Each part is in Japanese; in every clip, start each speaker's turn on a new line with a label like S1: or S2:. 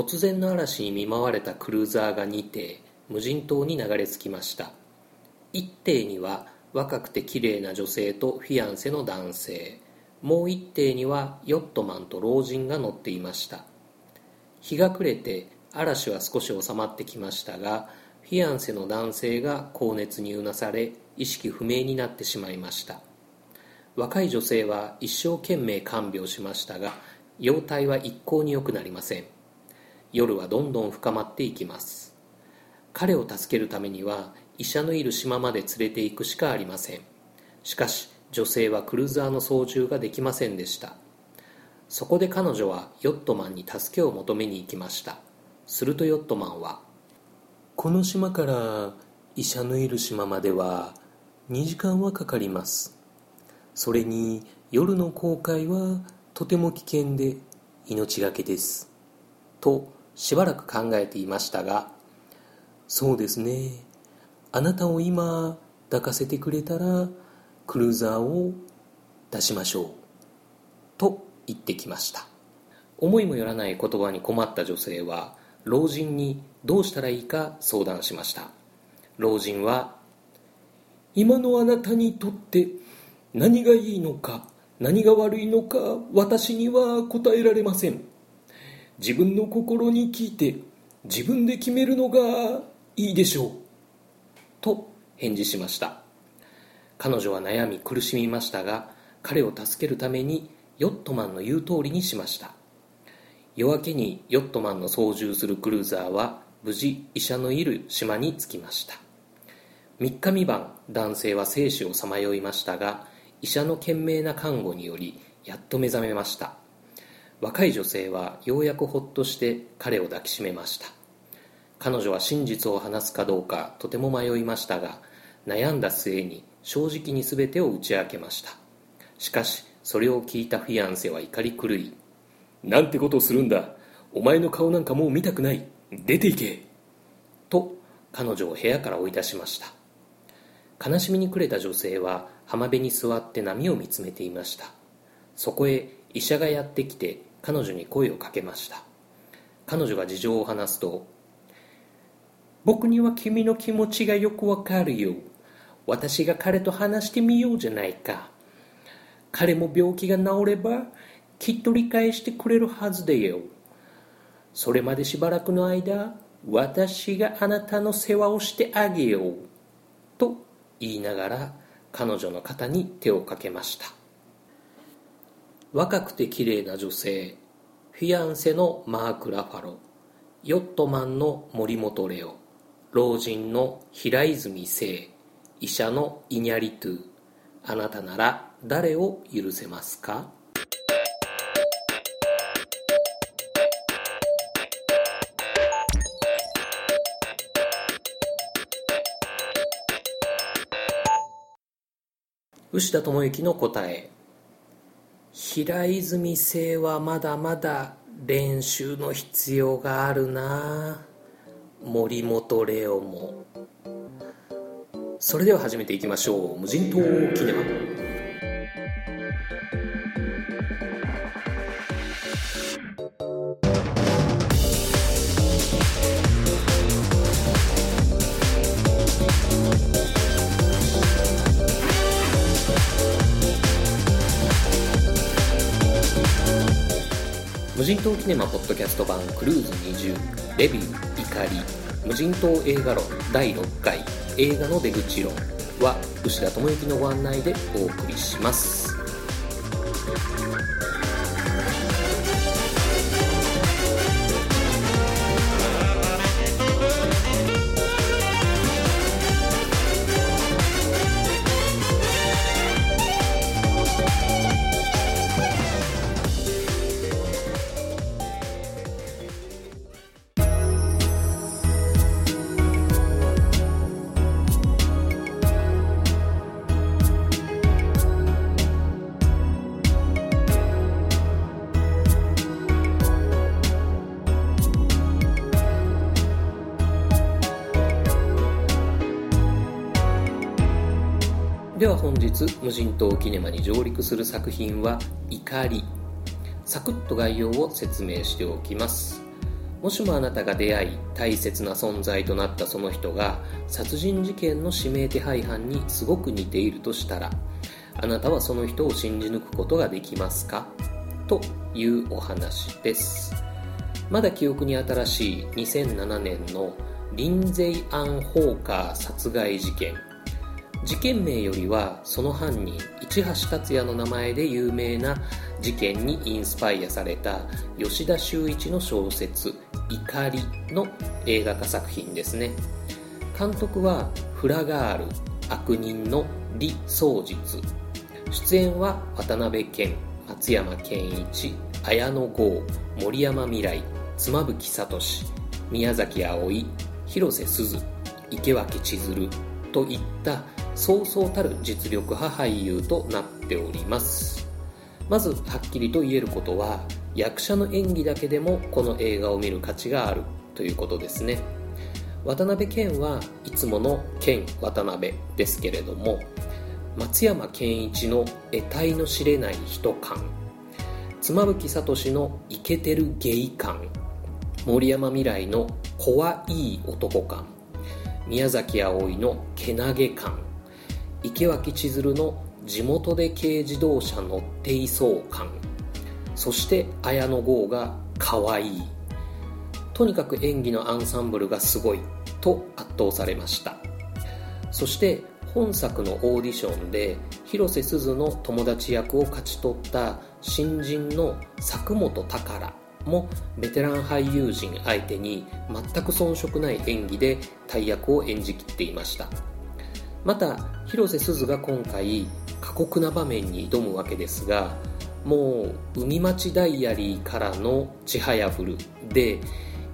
S1: 突然の嵐に見舞われたクルーザーが2艇無人島に流れ着きました。1艇には若くて綺麗な女性とフィアンセの男性。もう1艇にはヨットマンと老人が乗っていました。日が暮れて嵐は少し収まってきましたがフィアンセの男性が高熱にうなされ意識不明になってしまいました。若い女性は一生懸命看病しましたが容体は一向に良くなりません。夜はどんどん深まっていきます。彼を助けるためには医者のいる島まで連れて行くしかありません。しかし女性はクルーザーの操縦ができませんでした。そこで彼女はヨットマンに助けを求めに行きました。するとヨットマンは
S2: この島から医者のいる島までは2時間はかかります。それに夜の航海はとても危険で命がけです。
S1: としばらく考えていましたが
S2: そうですね。あなたを今抱かせてくれたらクルーザーを出しましょう。
S1: と言ってきました。思いもよらない言葉に困った女性は老人にどうしたらいいか相談しました。老人は
S3: 今のあなたにとって何がいいのか何が悪いのか私には答えられません。自分の心に聞いて自分で決めるのがいいでしょう
S1: と返事しました。彼女は悩み苦しみましたが彼を助けるためにヨットマンの言う通りにしました。夜明けにヨットマンの操縦するクルーザーは無事医者のいる島に着きました。3日三晩男性は生死をさまよいましたが医者の懸命な看護によりやっと目覚めました。若い女性はようやくほっとして彼を抱きしめました。彼女は真実を話すかどうかとても迷いましたが悩んだ末に正直に全てを打ち明けました。しかしそれを聞いたフィアンセは怒り狂い
S3: なんてことをするんだお前の顔なんかもう見たくない出て行け。
S1: と彼女を部屋から追い出しました。悲しみに暮れた女性は浜辺に座って波を見つめていました。そこへ医者がやってきて彼女に声をかけました。彼女が事情を話すと僕には君の気持ちがよくわかるよ。私が彼と話してみようじゃないか。彼も病気が治ればきっと理解してくれるはずだよ。それまでしばらくの間私があなたの世話をしてあげよう。と言いながら彼女の肩に手をかけました。若くて綺麗な女性フィアンセのマーク・ラファロヨットマンの森本レオ老人の平泉聖医者のイニャリトゥあなたなら誰を許せますか？牛田智之の答え。平泉製はまだまだ練習の必要があるな。森本レオも。それでは始めていきましょう。無人島キネマ。島キネマポッドキャスト版クルーズ20レビュー怒り無人島映画論第6回映画の出口論は牛田智之のご案内でお送りします。日無人島キネマに上陸する作品は「怒り」サクッと概要を説明しておきます。もしもあなたが出会い大切な存在となったその人が殺人事件の指名手配犯にすごく似ているとしたらあなたはその人を信じ抜くことができますか？というお話です。まだ記憶に新しい2007年のリンゼイ・アン・ホーカー殺害事件。事件名よりはその犯人市橋達也の名前で有名な事件にインスパイアされた吉田修一の小説「怒り」の映画化作品ですね。監督はフラガール悪人の李宗実。出演は渡辺謙松山ケンイチ綾野剛森山未来妻夫木聡宮崎あおい広瀬すず池脇千鶴といったそうそうたる実力派俳優となっております。まずはっきりと言えることは役者の演技だけでもこの映画を見る価値があるということですね。渡辺謙はいつもの謙渡辺ですけれども松山ケンイチの得体の知れない人感妻夫木聡のイケてるゲイ感森山未来の怖い男感宮崎あおいのけなげ感池脇千鶴の地元で軽自動車乗っていそう感。そして綾野剛が可愛い。とにかく演技のアンサンブルがすごい。と圧倒されました。そして本作のオーディションで広瀬すずの友達役を勝ち取った新人の作本宝もベテラン俳優陣相手に全く遜色ない演技で大役を演じきっていました。また広瀬すずが今回過酷な場面に挑むわけですがもう海町ダイアリーからの「ちはやふる」で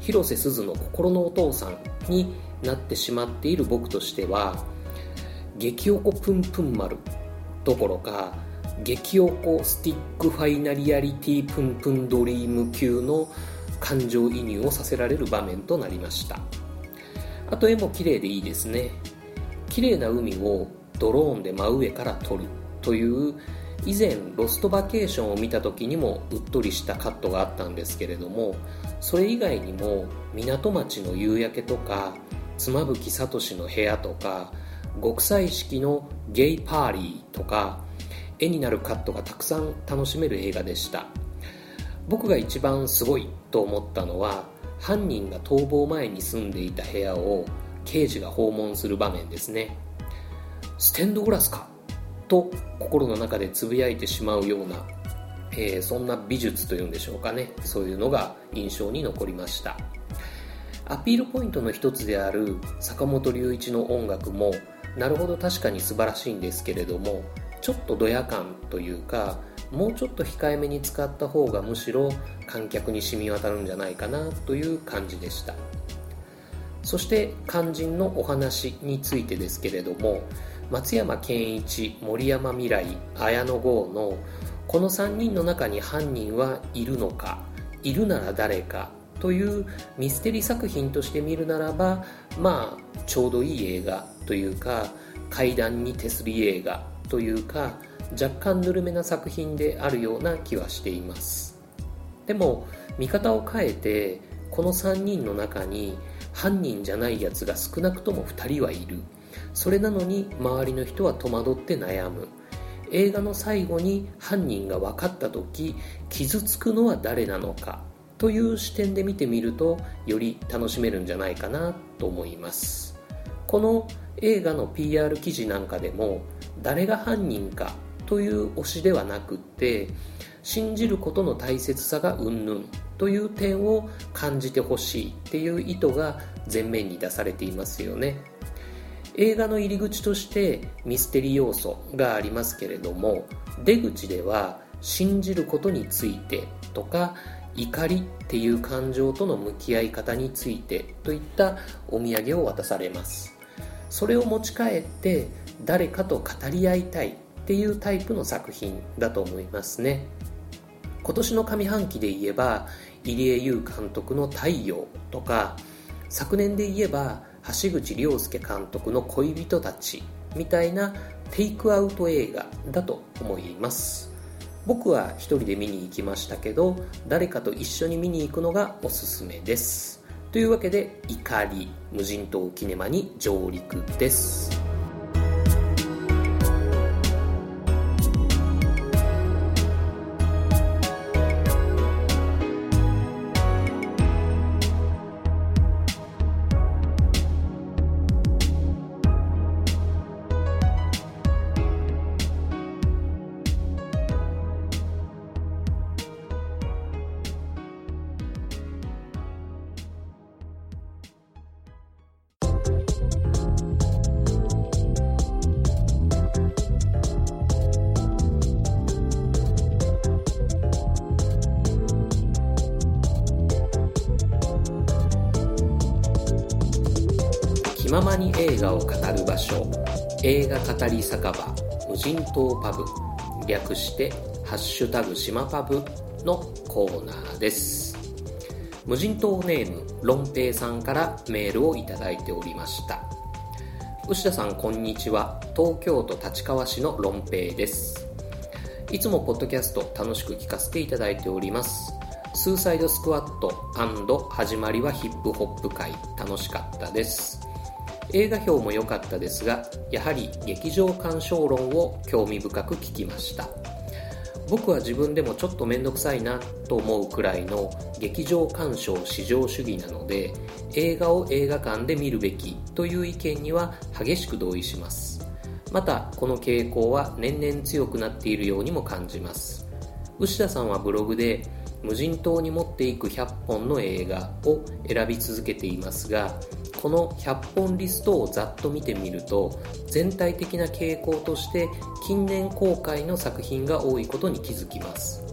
S1: 広瀬すずの心のお父さんになってしまっている僕としては激おこぷんぷん丸どころか激おこスティックファイナリアリティプンプンドリーム級の感情移入をさせられる場面となりました。あと絵も綺麗でいいですね。綺麗な海をドローンで真上から撮るという以前ロストバケーションを見た時にもうっとりしたカットがあったんですけれどもそれ以外にも港町の夕焼けとか妻夫木聡の部屋とか極彩色のゲイパーリーとか絵になるカットがたくさん楽しめる映画でした。僕が一番すごいと思ったのは犯人が逃亡前に住んでいた部屋を刑事が訪問する場面ですね。ステンドグラスか？と心の中でつぶやいてしまうような、えー、そんな美術というんでしょうかね。そういうのが印象に残りました。アピールポイントの一つである坂本龍一の音楽もなるほど確かに素晴らしいんですけれどもちょっとドヤ感というかもうちょっと控えめに使った方がむしろ観客に染み渡るんじゃないかなという感じでした。そして肝心のお話についてですけれども松山ケンイチ森山未来綾野剛のこの3人の中に犯人はいるのかいるなら誰かというミステリー作品として見るならばまあちょうどいい映画というか怪談に手すり映画というか若干ぬるめな作品であるような気はしています。でも見方を変えてこの3人の中に犯人じゃないやつが少なくとも2人はいる。それなのに周りの人は戸惑って悩む。映画の最後に犯人が分かった時傷つくのは誰なのか。という視点で見てみるとより楽しめるんじゃないかなと思います。この映画の PR 記事なんかでも誰が犯人かという推しではなくって信じることの大切さがうんぬんという点を感じてほしいっていう意図が前面に出されていますよね。映画の入り口としてミステリー要素がありますけれども出口では信じることについてとか怒りっていう感情との向き合い方についてといったお土産を渡されます。それを持ち帰って誰かと語り合いたいっていうタイプの作品だと思いますね。今年の上半期で言えば入江優監督の「太陽」とか昨年で言えば橋口亮介監督の「恋人たち」みたいなテイクアウト映画だと思います。僕は一人で見に行きましたけど誰かと一緒に見に行くのがおすすめです。というわけで怒り無人島キネマに上陸です。気ままに映画を語る場所。映画語り酒場。無人島パブ。略して「ハッシュタグ島パブ」のコーナーです。無人島ネームロンペイさんからメールをいただいておりました。牛田さんこんにちは。東京都立川市のロンペイです。いつもポッドキャスト楽しく聞かせていただいております。スーサイドスクワット始まりはヒップホップ界楽しかったです。映画表も良かったですがやはり劇場鑑賞論を興味深く聞きました。僕は自分でもちょっと面倒くさいなと思うくらいの劇場鑑賞至上主義なので映画を映画館で見るべきという意見には激しく同意します。またこの傾向は年々強くなっているようにも感じます。牛田さんはブログで無人島に持っていく100本の映画を選び続けていますがこの100本リストをざっと見てみると全体的な傾向として近年公開の作品が多いことに気づきます。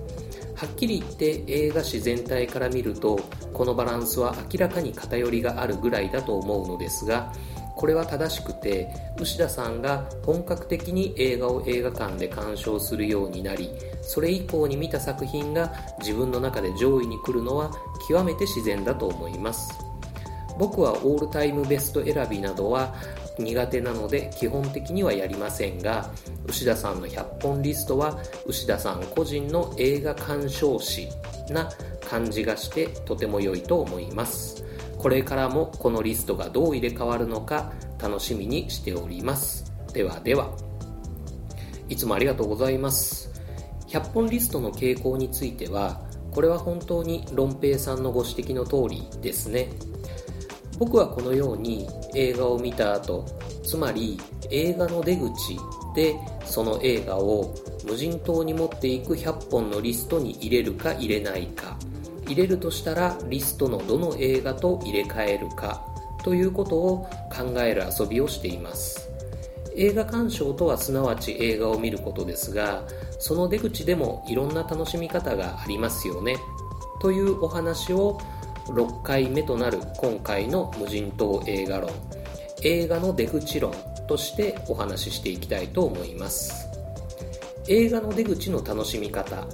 S1: はっきり言って映画史全体から見るとこのバランスは明らかに偏りがあるぐらいだと思うのですがこれは正しくて牛田さんが本格的に映画を映画館で鑑賞するようになりそれ以降に見た作品が自分の中で上位に来るのは極めて自然だと思います。僕はオールタイムベスト選びなどは苦手なので基本的にはやりませんが牛田さんの100本リストは牛田さん個人の映画鑑賞史な感じがしてとても良いと思います。これからもこのリストがどう入れ替わるのか楽しみにしております。ではでは。いつもありがとうございます。100本リストの傾向についてはこれは本当にロンペイさんのご指摘の通りですね。僕はこのように映画を見た後つまり映画の出口でその映画を無人島に持っていく100本のリストに入れるか入れないか。入れるとしたらリストのどの映画と入れ替えるかということを考える遊びをしています。映画鑑賞とはすなわち映画を見ることですがその出口でもいろんな楽しみ方がありますよね。というお話を6回目となる今回の無人島映画論。映画の出口論としてお話ししていきたいと思います。映画の出口の楽しみ方。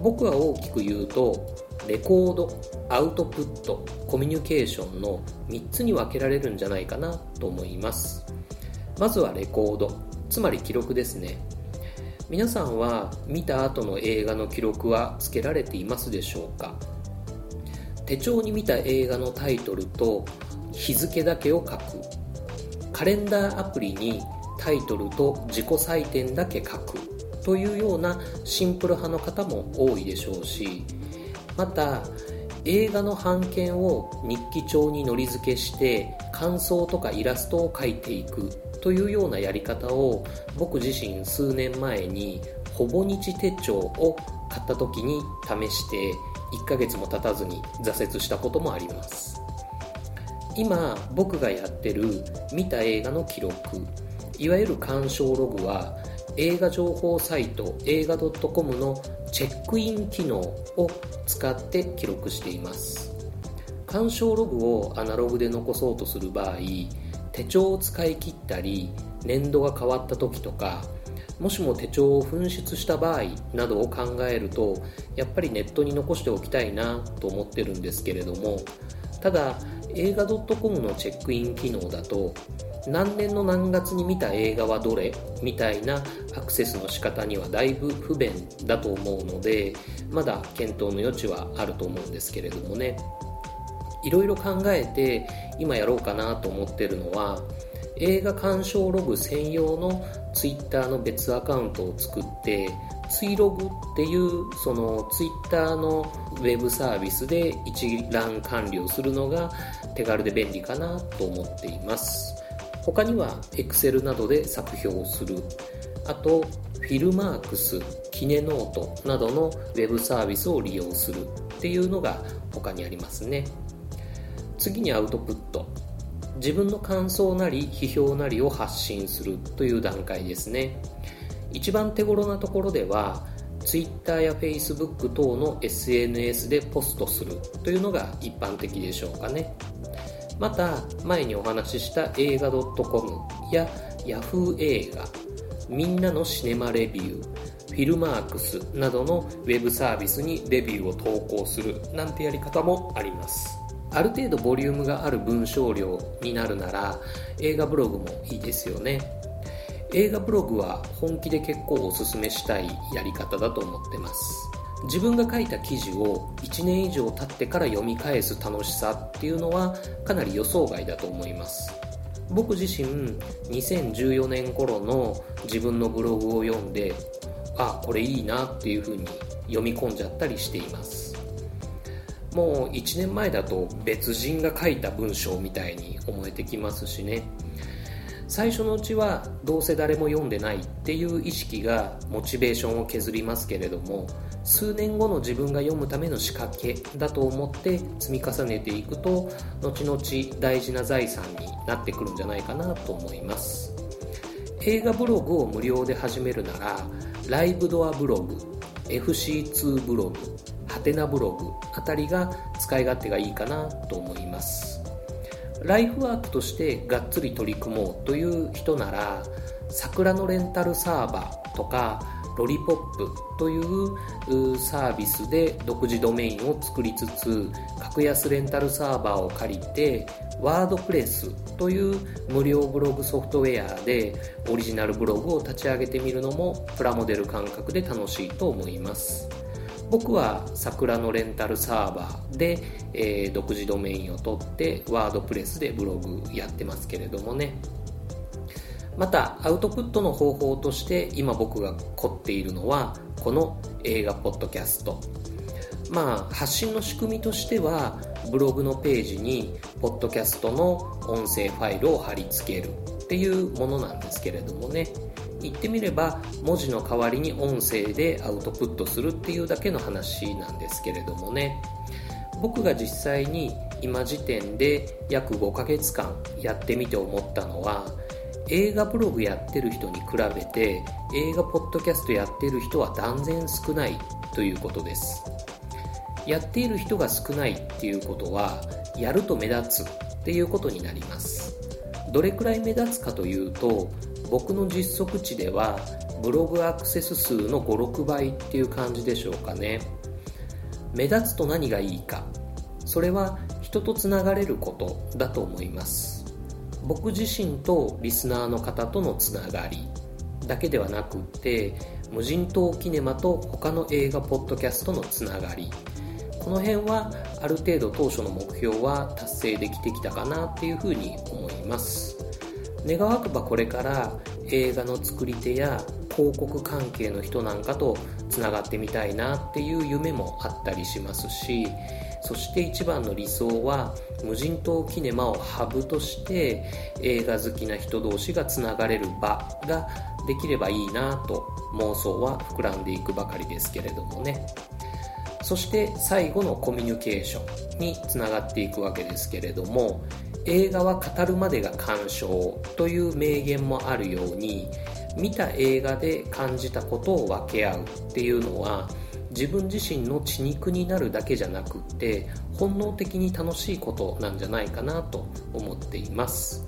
S1: 僕は大きく言うとレコードアウトプットコミュニケーションの3つに分けられるんじゃないかなと思います。まずはレコード。つまり記録ですね。皆さんは見た後の映画の記録はつけられていますでしょうか？手帳に見た映画のタイトルと日付だけを書く。カレンダーアプリにタイトルと自己採点だけ書く。というようなシンプル派の方も多いでしょうしまた映画の版権を日記帳にのり付けして感想とかイラストを描いていく。というようなやり方を僕自身数年前にほぼ日手帳を買った時に試して1ヶ月も経たずに挫折したこともあります。今僕がやってる見た映画の記録いわゆる鑑賞ログは映画情報サイト映画 .com のチェックイン機能を使って記録しています。鑑賞ログをアナログで残そうとする場合手帳を使い切ったり年度が変わった時とかもしも手帳を紛失した場合などを考えるとやっぱりネットに残しておきたいなと思ってるんですけれどもただ映画 .com のチェックイン機能だと何年の何月に見た映画はどれみたいなアクセスの仕方にはだいぶ不便だと思うのでまだ検討の余地はあると思うんですけれどもね。いろいろ考えて今やろうかなと思ってるのは映画鑑賞ログ専用の Twitter の別アカウントを作ってツイログっていうその Twitter のウェブサービスで一覧管理をするのが手軽で便利かなと思っています。他には Excel などで作評をする。あとフィルマークスキネノートなどのウェブサービスを利用するっていうのが他にありますね。次にアウトプット。自分の感想なり批評なりを発信するという段階ですね。一番手頃なところでは Twitter や Facebook 等の SNS でポストするというのが一般的でしょうかね。また前にお話しした映画 .com や Yahoo 映画みんなのシネマレビューフィルマークスなどのウェブサービスにレビューを投稿するなんてやり方もあります。ある程度ボリュームがある文章量になるなら映画ブログもいいですよね。映画ブログは本気で結構おすすめしたいやり方だと思ってます。自分が書いた記事を1年以上経ってから読み返す楽しさっていうのはかなり予想外だと思います。僕自身2014年頃の自分のブログを読んであこれいいなっていう風に読み込んじゃったりしています。もう1年前だと別人が書いた文章みたいに思えてきますしね。最初のうちはどうせ誰も読んでないっていう意識がモチベーションを削りますけれども数年後の自分が読むための仕掛けだと思って積み重ねていくと後々大事な財産になってくるんじゃないかなと思います。映画ブログを無料で始めるならライブドアブログ FC2 ブログハテナブログあたりが使い勝手がいいかなと思います。ライフワークとしてがっつり取り組もうという人なら桜のレンタルサーバーとかロリポップというサービスで独自ドメインを作りつつ格安レンタルサーバーを借りてワードプレスという無料ブログソフトウェアでオリジナルブログを立ち上げてみるのもプラモデル感覚で楽しいと思います。僕は桜のレンタルサーバーで、えー、独自ドメインを取ってワードプレスでブログやってますけれどもね。またアウトプットの方法として今僕が凝っているのはこの映画ポッドキャスト。まあ発信の仕組みとしてはブログのページにポッドキャストの音声ファイルを貼り付けるっていうものなんですけれどもね。言ってみれば文字の代わりに音声でアウトプットするっていうだけの話なんですけれどもね。僕が実際に今時点で約5ヶ月間やってみて思ったのは映画ブログやってる人に比べて映画ポッドキャストやってる人は断然少ないということです。やっている人が少ないっていうことはやると目立つっていうことになります。どれくらい目立つかというと僕の実測値ではブログアクセス数の56倍っていう感じでしょうかね。目立つと何がいいか。それは人とつながれることだと思います。僕自身とリスナーの方とのつながりだけではなくって無人島キネマと他の映画ポッドキャストのつながり。この辺はある程度当初の目標は達成できてきたかなっていうふうに思います。願わくばこれから映画の作り手や広告関係の人なんかとつながってみたいなっていう夢もあったりしますしそして一番の理想は無人島キネマをハブとして映画好きな人同士がつながれる場ができればいいなと妄想は膨らんでいくばかりですけれどもね。そして最後のコミュニケーションにつながっていくわけですけれども映画は語るまでが鑑賞という名言もあるように見た映画で感じたことを分け合うっていうのは自分自身の血肉になるだけじゃなくって本能的に楽しいことなんじゃないかなと思っています。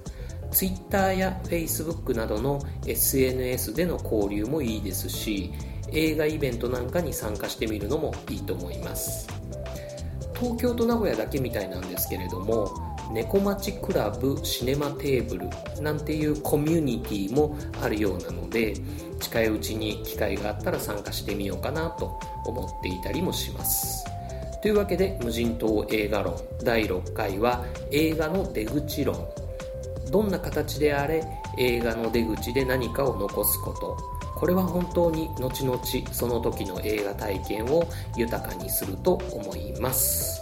S1: Twitter や Facebook などの SNS での交流もいいですし映画イベントなんかに参加してみるのもいいと思います。東京と名古屋だけみたいなんですけれども猫町クラブシネマテーブルなんていうコミュニティもあるようなので近いうちに機会があったら参加してみようかなと思っていたりもします。というわけで無人島映画論第6回は映画の出口論。どんな形であれ映画の出口で何かを残すこと。これは本当に後々その時の映画体験を豊かにすると思います。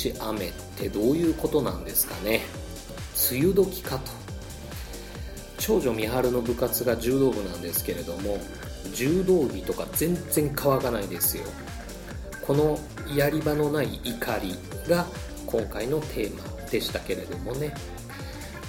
S1: 毎日雨ってどういうことなんですかね。梅雨時かと。長女美晴の部活が柔道部なんですけれども柔道着とか全然乾かないですよ。このやり場のない怒りが今回のテーマでしたけれどもね。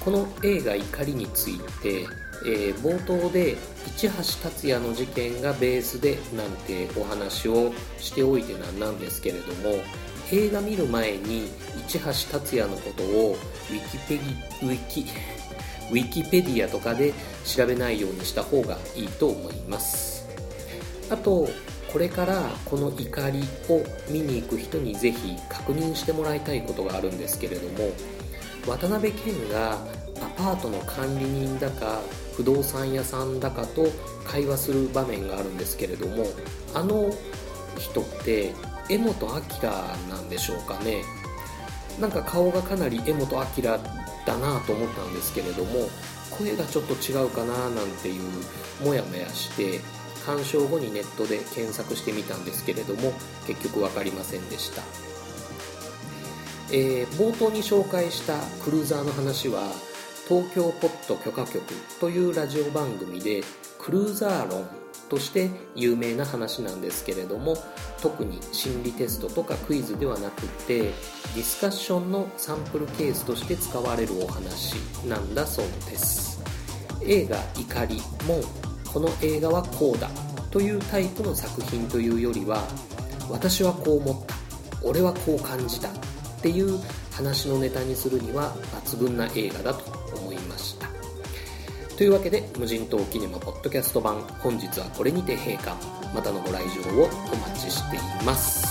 S1: この映画「怒り」についてえー、冒頭で市橋達也の事件がベースでなんてお話をしておいてなんなんですけれども映画見る前に市橋達也のことをウィキペディウィキウィキペディアとかで調べないようにした方がいいと思います。あとこれからこの怒りを見に行く人にぜひ確認してもらいたいことがあるんですけれども渡辺謙がアパートの管理人だか不動産屋さんだかと会話する場面があるんですけれどもあの人って柄本明なんでしょうかね。なんか顔がかなり柄本明だなと思ったんですけれども声がちょっと違うかななんていうモヤモヤして鑑賞後にネットで検索してみたんですけれども結局分かりませんでした、えー、冒頭に紹介したクルーザーの話は東京ポッド許可局というラジオ番組でクルーザー論として有名な話なんですけれども特に心理テストとかクイズではなくてディスカッションのサンプルケースとして使われるお話なんだそうです。映画「怒り」もこの映画はこうだというタイプの作品というよりは私はこう思った俺はこう感じたっていう話のネタにするには抜群な映画だと。というわけで無人島キネマポッドキャスト版本日はこれにて閉館。またのご来場をお待ちしています。